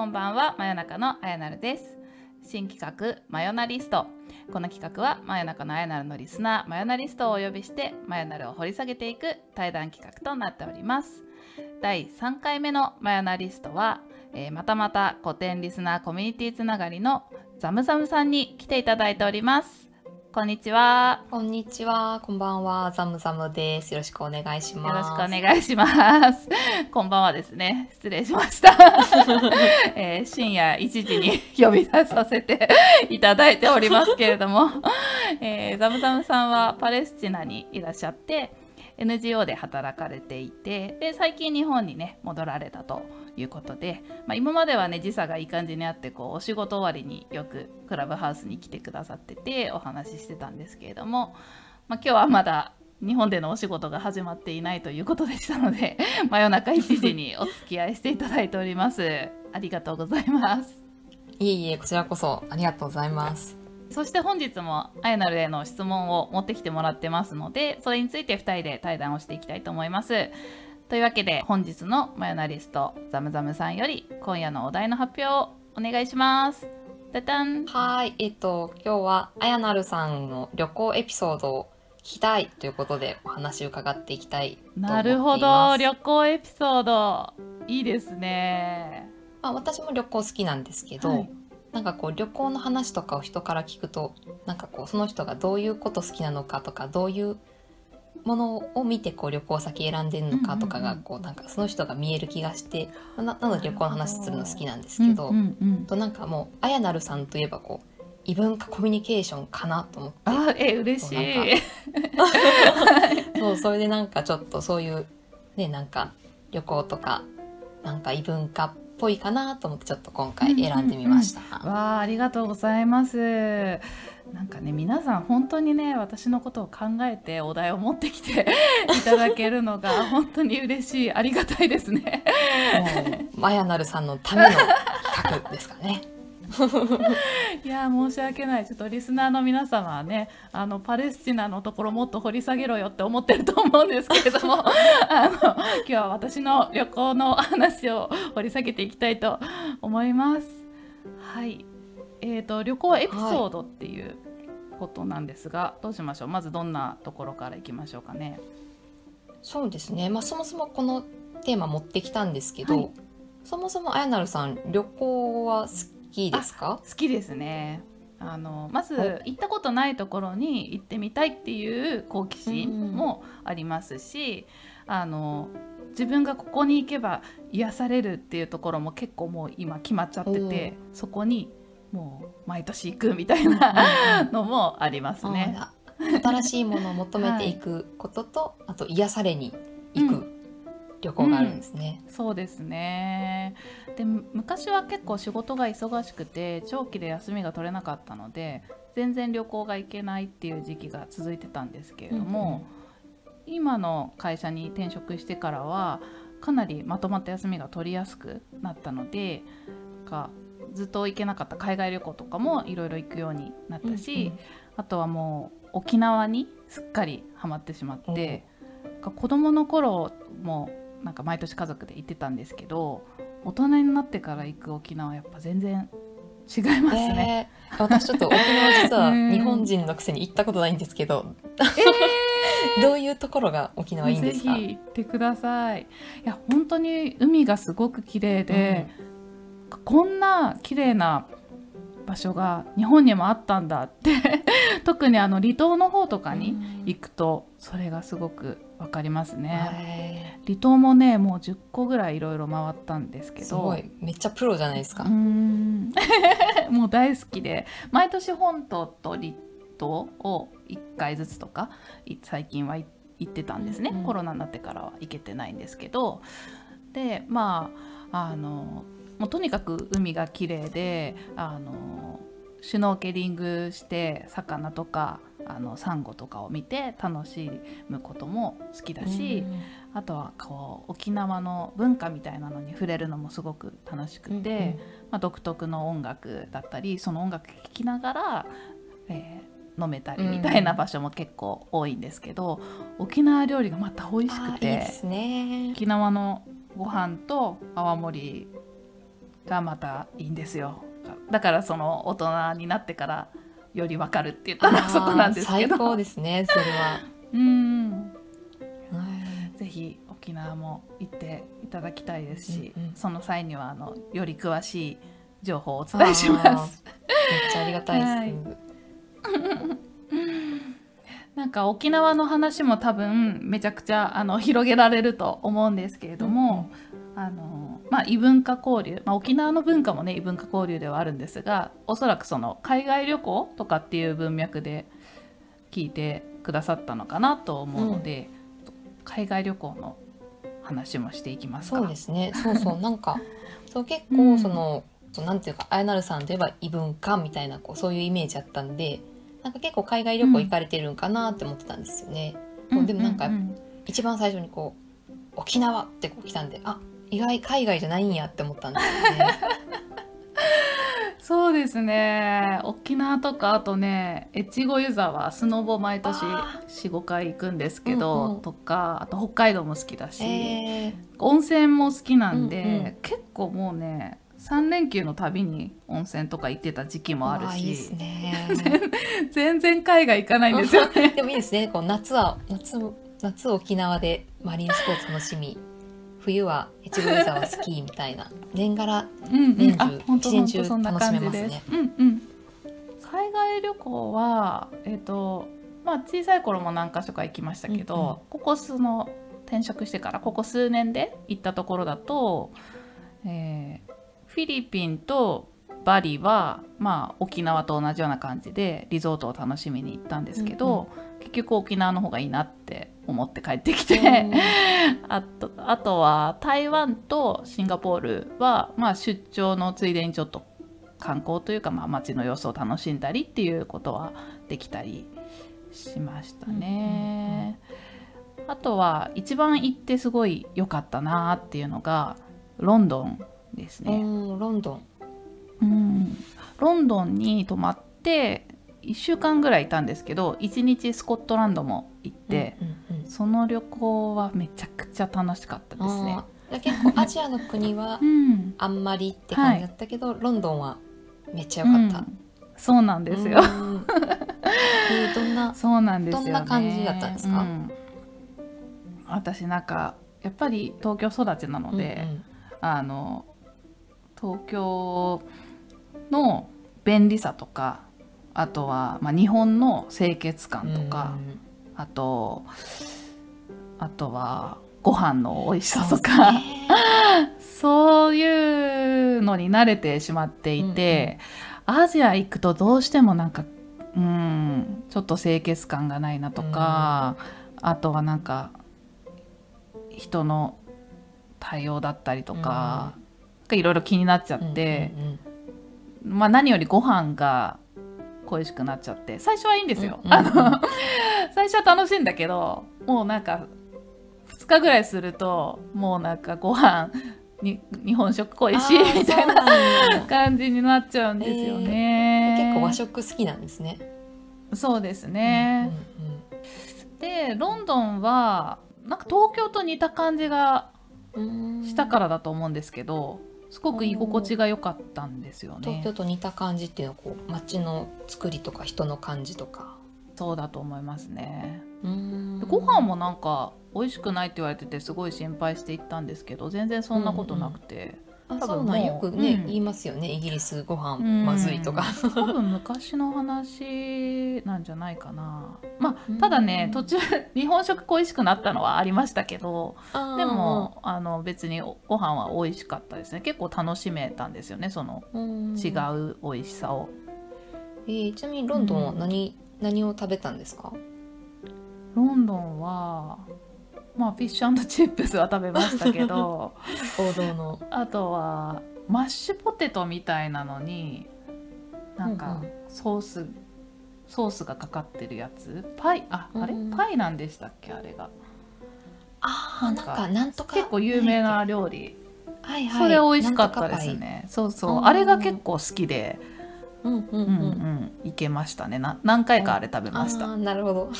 こんばんは真夜中のあやなるです。新企画マヨナリスト。この企画は真夜中のあやなるのリスナーマヨナリストをお呼びしてマヨナルを掘り下げていく対談企画となっております。第3回目のマヨナリストは、えーまたまた古典リスナーコミュニティつながりのザムザムさんに来ていただいております。こんにちはこんにちは、こんばんは、ザムザムです。よろしくお願いします。よろしくお願いします。こんばんはですね。失礼しました。えー深夜1時に呼び出させて いただいておりますけれども、えーザムザムさんはパレスチナにいらっしゃって、NGO で働かれていてで最近日本にね戻られたということで、まあ、今まではね時差がいい感じにあってこうお仕事終わりによくクラブハウスに来てくださっててお話ししてたんですけれども、まあ、今日はまだ日本でのお仕事が始まっていないということでしたので 真夜中1時にお付き合いしていただいております。ありがとうございます。いえいえ、こちらこそありがとうございます。そして本日もあやなるへの質問を持ってきてもらってますのでそれについて2人で対談をしていきたいと思いますというわけで本日のマヨナリストザムザムさんより今夜のお題の発表をお願いします。ダダン。はい、えっと、今日はあやなるさんの旅行エピソードを聞きたいということでお話を伺っていきたい。なるほど。旅行エピソード。いいですね。まあ、私も旅行好きなんですけど、はい。なんかこう旅行の話とかを人から聞くとなんかこうその人がどういうこと好きなのかとかどういうものを見てこう旅行先選んでるのかとかがこうなんかその人が見える気がしてななので旅行の話するの好きなんですけど、となんかもうあやなるさんといえばこう異文化コミュニケーションかなと思って。あえ嬉しい。そう それでなんかちょっとそういうねなんか旅行とかなんか異文化っぽいかなと思ってちょっと今回選んでみました。わあありがとうございますなんかね皆さん本当にね私のことを考えてお題を持ってきて いただけるのが本当に嬉しいありがたいですねもうマヤナルさんのための企画ですかね。いやー申し訳ない。ちょっとリスナーの皆様はねあのパレスチナのところもっと掘り下げろよって思ってると思うんですけれども あの今日は私の旅行の話を掘り下げていきたいと思います。はい。えー、と旅行エピソードっていうことなんですが、どうしましょう？まずどんなところからいきましょうかね。そうですね。まあそもそもこのテーマ持ってきたんですけど、はい。そもそもあやなるさん旅行は好きですか？好きですね。あのまずはい。行ったことないところに行ってみたいっていう好奇心もありますし、あの自分がここに行けば癒されるっていうところも結構もう今決まっちゃっててそこにもう毎年行くみたいな のもありますね。新しいものを求めていくことと、あと癒されに行く。うん旅行があるんですね。そうですね。で昔は結構仕事が忙しくて長期で休みが取れなかったので全然旅行が行けないっていう時期が続いてたんですけれども、今の会社に転職してからはかなりまとまった休みが取りやすくなったのでかずっと行けなかった海外旅行とかもいろいろ行くようになったし、あとはもう沖縄にすっかりハマってしまって、か子供の頃もなんか毎年家族で行ってたんですけど大人になってから行く沖縄はやっぱ全然違いますね。えー私ちょっと沖縄実は うん。日本人のくせに行ったことないんですけど、どういうところが沖縄いいんですか？ぜひ行ってください。いや本当に海がすごく綺麗で、こんな綺麗な場所が日本にもあったんだって。特にあの離島の方とかに行くとそれがすごくわかりますね。へ離島もねもう10個ぐらいいろいろ回ったんですけど。ーすごい。めっちゃプロじゃないですか。うーん。もう大好きで。毎年本島と離島を1回ずつとかい最近は行ってたんですね、うんうん。コロナになってからは行けてないんですけど。でまああのもうとにかく海が綺麗であのシュノーケリングして魚とかあのサンゴとかを見て楽しむことも好きだし、あとはこう沖縄の文化みたいなのに触れるのもすごく楽しくて、まあ、独特の音楽だったりその音楽聴きながら、えー飲めたりみたいな場所も結構多いんですけど、沖縄料理がまた美味しくてね。沖縄のご飯と泡盛がまたいいんですよだからその大人になってからよりわかるって言ったのはそこなんですけど最高ですねそれは。うんはいぜひ沖縄も行っていただきたいですし、うんうんその際にはあのより詳しい情報をお伝えします。めっちゃありがたいです。なんか沖縄の話も多分めちゃくちゃあの広げられると思うんですけれども、あのまあ、異文化交流、まあ、沖縄の文化もね異文化交流ではあるんですがおそらくその海外旅行とかっていう文脈で聞いてくださったのかなと思うので、海外旅行の話もしていきますか。そうですね。そうそう なんかそう結うん構その、そうなんていうかあやなるさんといえば異文化みたいなこうそういうイメージあったんで。なんか結構海外旅行行かれてるんかなって思ってたんですよね。うんでもなんかうう一番最初にこう沖縄ってこう来たんで、あ意外海外じゃないんやって思ったんですよね。そうですね沖縄とかあとね越後湯沢スノボ毎年あ45回行くんですけど、うんうんとかあと北海道も好きだし、えー、温泉も好きなんで、うんうん結構もうね3連休のたびに温泉とか行ってた時期もあるわいいでしすね。全然海外行かないんですよね。でもいいですね。こう夏は夏夏沖縄でマリンスポーツ楽しみ、冬は越後湯沢スキーみたいな年がらうんうん年中一年中。楽しめますねうんうん。海外旅行はえっ、とまあ小さい頃も何か所か行きましたけど、うんうんここ数の転職してからここ数年で行ったところだと、えーフィリピンとバリはまあ沖縄と同じような感じでリゾートを楽しみに行ったんですけど、結局沖縄の方がいいなって思って帰ってきて。あとあとは台湾とシンガポールは、まあ、出張のついでにちょっと観光というか、まあ、街の様子を楽しんだりっていうことはできたりしましたね。あとは一番行ってすごい良かったなっていうのがロンドンですうね。んロンドン。うん、ロンドンに泊まって1週間ぐらいいたんですけど1日スコットランドも行って、うんうその旅行はめちゃくちゃ楽しかったですね。結構アジアの国は うん、あんまりって感じだったけど、ロンドンはめっちゃ良かった。うん。そうなんですよ。うん。えーどんなそうなんですよ、ね。どんな感じだったんですか？うん。私なんかやっぱり東京育ちなので、あの東京の便利さとかあとは、まあ、日本の清潔感とか、あとあとはご飯の美味しさとか。そういうのに慣れてしまっていて、アジア行くとどうしてもなんかうんちょっと清潔感がないなとか、あとはなんか人の対応だったりとか、いろいろ気になっちゃって、まあ、何よりご飯が恋しくなっちゃって最初はいいんですよ。うんうんうん。あの最初は楽しいんだけどもうなんか2日ぐらいするともうなんかご飯に 日本食恋しいみたいなな感じになっちゃうんですよね。結構和食好きなんですね。そうですね。でロンドンはなんか東京と似た感じがうんうんしたからだと思うんですけどすごく居心地が良かったんですよね東京。と似た感じっていうのはこう街の作りとか人の感じとか。そうだと思いますね。うん。でご飯もなんか美味しくないって言われててすごい心配して行ったんですけど全然そんなことなくて、あ多分そうなんもうよ。くね、うん。言いますよね。イギリスご飯うん。まずいとか。多分昔の話なんじゃないかな。まうん。あただね途中日本食恋しくなったのはありましたけどでもあの別にご飯は美味しかったですね。結構楽しめたんですよねそのうん。違う美味しさを、えーちなみにロンドンは何、何を食べたんですか？ロンドンはまあフィッシュチップスは食べましたけど 王道の。あとはマッシュポテトみたいなのになんかうんうん。ソース、ソースがかかってるやつ。パイああれ、うんパイなんでしたっけあれが。ああなんかかなんとか結構有名な料理、はいはい。それ美味しかったですね。そうそう。うん。あれが結構好きでうんうんうん。うん、うん。いけましたねな何回かあれ食べましたなるほど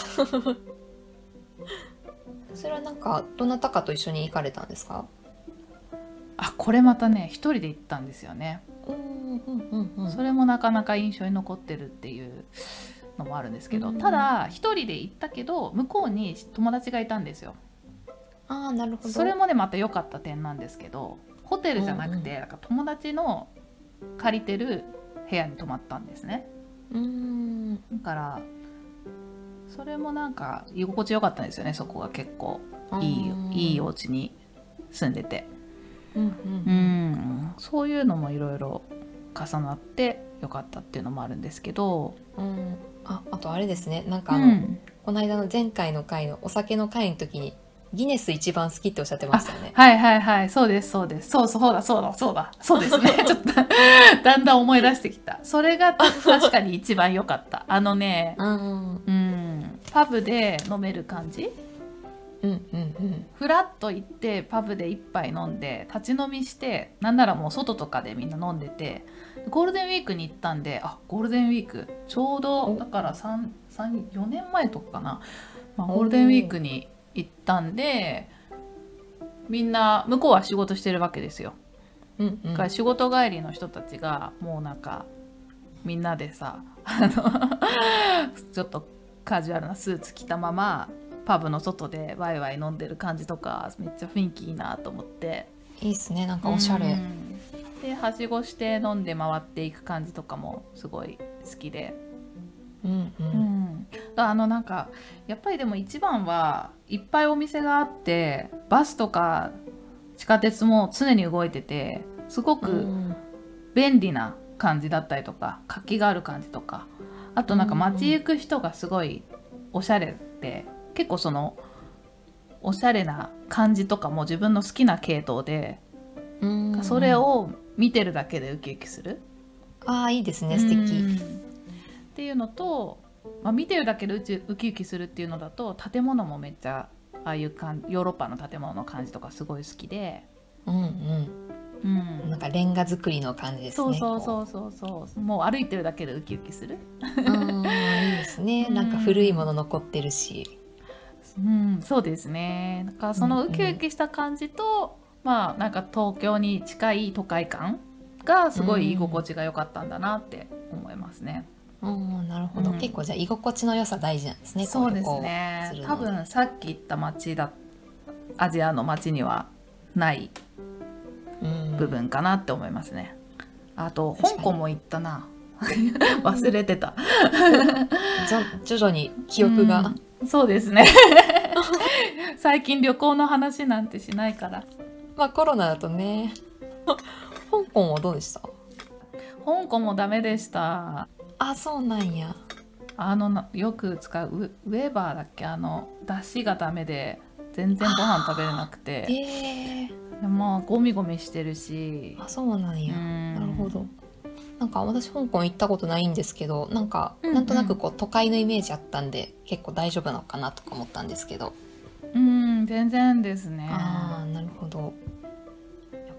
それはなんかどなたかと一緒に行かれたん。ですかあこれまたね一人で行ったん。ですよね、うんうん。うんうん。それもなかなか印象に残ってるっていうのもあるん。ですけど、ただ一人で行ったけど向こうに友達がいたん。ですよああなるほどそれもねまた良かった点なんですけどホテルじゃなくて、うん。うなん。か友達の借りてる部屋に泊まったんですね。うん。だからそれもなんか居心地良かったんですよねそこが結構。いいいいお家に住んでて。うんううん。ん。そういうのもいろいろ重なって良かったっていうのもあるんですけど。うん。ああとあれですね。なんかあの、うん。この間の前回の回のお酒の回の時にギネス一番好きっておっしゃってましたよね。はいはいはい。そうですそうです。そうそうだそうだそうだ。そうですね。ちょっとだんだん思い出してきた。それが確かに一番良かった。あのねうん。うんパブで飲める感じ？うんうんうん。フラッと行ってパブで一杯飲んで立ち飲みしてなんならもう外とかでみんな飲んでてゴールデンウィークに行ったんであゴールデンウィーク。ちょうどお。だから4年前とかかな、まあ、ゴールデンウィークに行ったんでみんな向こうは仕事してるわけですよ。うんうんだから仕事帰りの人たちがもうなんかみんなでさあの ちょっとカジュアルなスーツ着たままパブの外でワイワイ飲んでる感じとかめっちゃ雰囲気いいなと思っていいですねなんかおしゃれ。うんではしごして飲んで回っていく感じとかもすごい好きで、うんううん。ん、あのなんかやっぱりでも一番はいっぱいお店があってバスとか地下鉄も常に動いててすごく、うん便利な感じだったりとか活気がある感じとかあとなんか街行く人がすごいおしゃれで結構そのおしゃれな感じとかも自分の好きな系統でうんそれを見てるだけでウキウキする。ああいいですね素敵。うんっていうのと、まあ、見てるだけでウキウキウキするっていうのだと建物もめっちゃああいう感ヨーロッパの建物の感じとかすごい好きで。うんうんうんなんかレンガ作りの感じですそうね。そうそうそうそうもう歩いてるだけでウキウキするう。うんいいですね。なんか古いもの残ってるし。うん、そうですね。だからそのウキウキした感じと、まあなんか東京に近い都会感がすごい居心地が良かったんだなって思いますね。うんなるほど、うん結構じゃあ居心地の良さ大事なんですね。そうですね多分さっき言った街だアジアの街にはないうん部分かなって思いますね。あと香港も行ったな。忘れてた。徐々に記憶が、うんそうですね。最近旅行の話なんてしないから。まあコロナだとね 香港はどうでした？香港もダメでした。あそうなんや。あのなよく使うウウェーバーだっけ？あの出汁がダメで全然ご飯食べれなくえてー、でまあゴミゴミしてるし。あそうなんや、うん。なるほど。なんか私香港行ったことないんですけどなんかうんうん。なんとなくこう都会のイメージあったんで結構大丈夫なのかなとか思ったんですけど、うん全然ですね。ああなるほど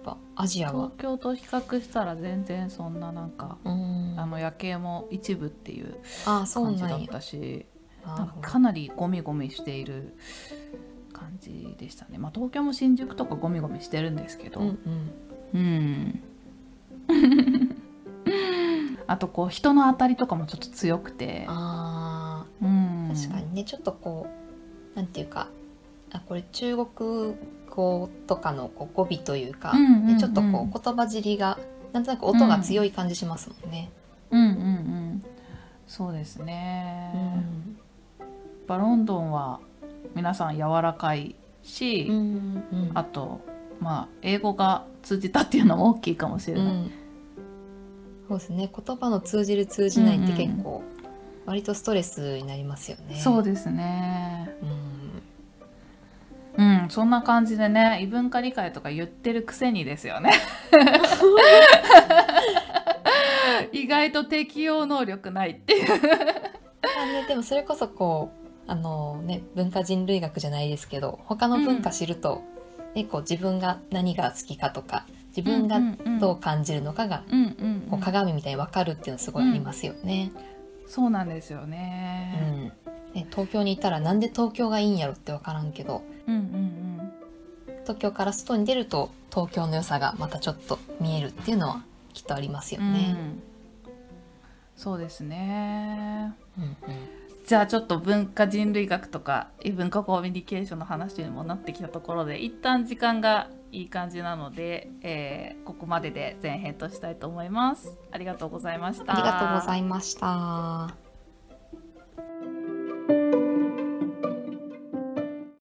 ぱアジアは。東京と比較したら全然そんななんかうん。あの夜景も一部っていう感じだったしかかなりゴミゴミしている感じでしたね。まあ東京も新宿とかゴミゴミしてるんですけど。うんうん。うん。あとこう人の当たりとかもちょっと強くて、あうん、ー確かにね。ちょっとこうなんていうかあこれ中国語とかのこう語尾というか、うんうんうんねちょっとこう言葉尻がなんとなく音が強い感じしますもんね。うんうんうん。そうですうね、ん。やっぱロンドンは皆さん柔らかいし、うんうんあとまあ英語が通じたっていうのも大きいかもしれない、うん。そうですね。言葉の通じる通じないって結構割とストレスになりますよね。そうですね。うんうんそんな感じでね異文化理解とか言ってるくせにですよね。意外と適応能力ないっていう。まあね、でもそれこそこうあの、ね、文化人類学じゃないですけど他の文化知ると、ね、こう自分が何が好きかとか自分がどう感じるのかが、うんうんこう鏡みたいに分かるっていうのすごいありますよね。そうなんですようんね。ね東京にいたらなんで東京がいいんやろって分からんけどうんうん東京から外に出ると東京の良さがまたちょっと見えるっていうのはきっとありますよね。うんそうですねうんうんじゃあちょっと文化人類学とか異文化コミュニケーションの話にもなってきたところで一旦時間がいい感じなので、えーここまでで前編としたいと思います。ありがとうございました。ありがとうございました。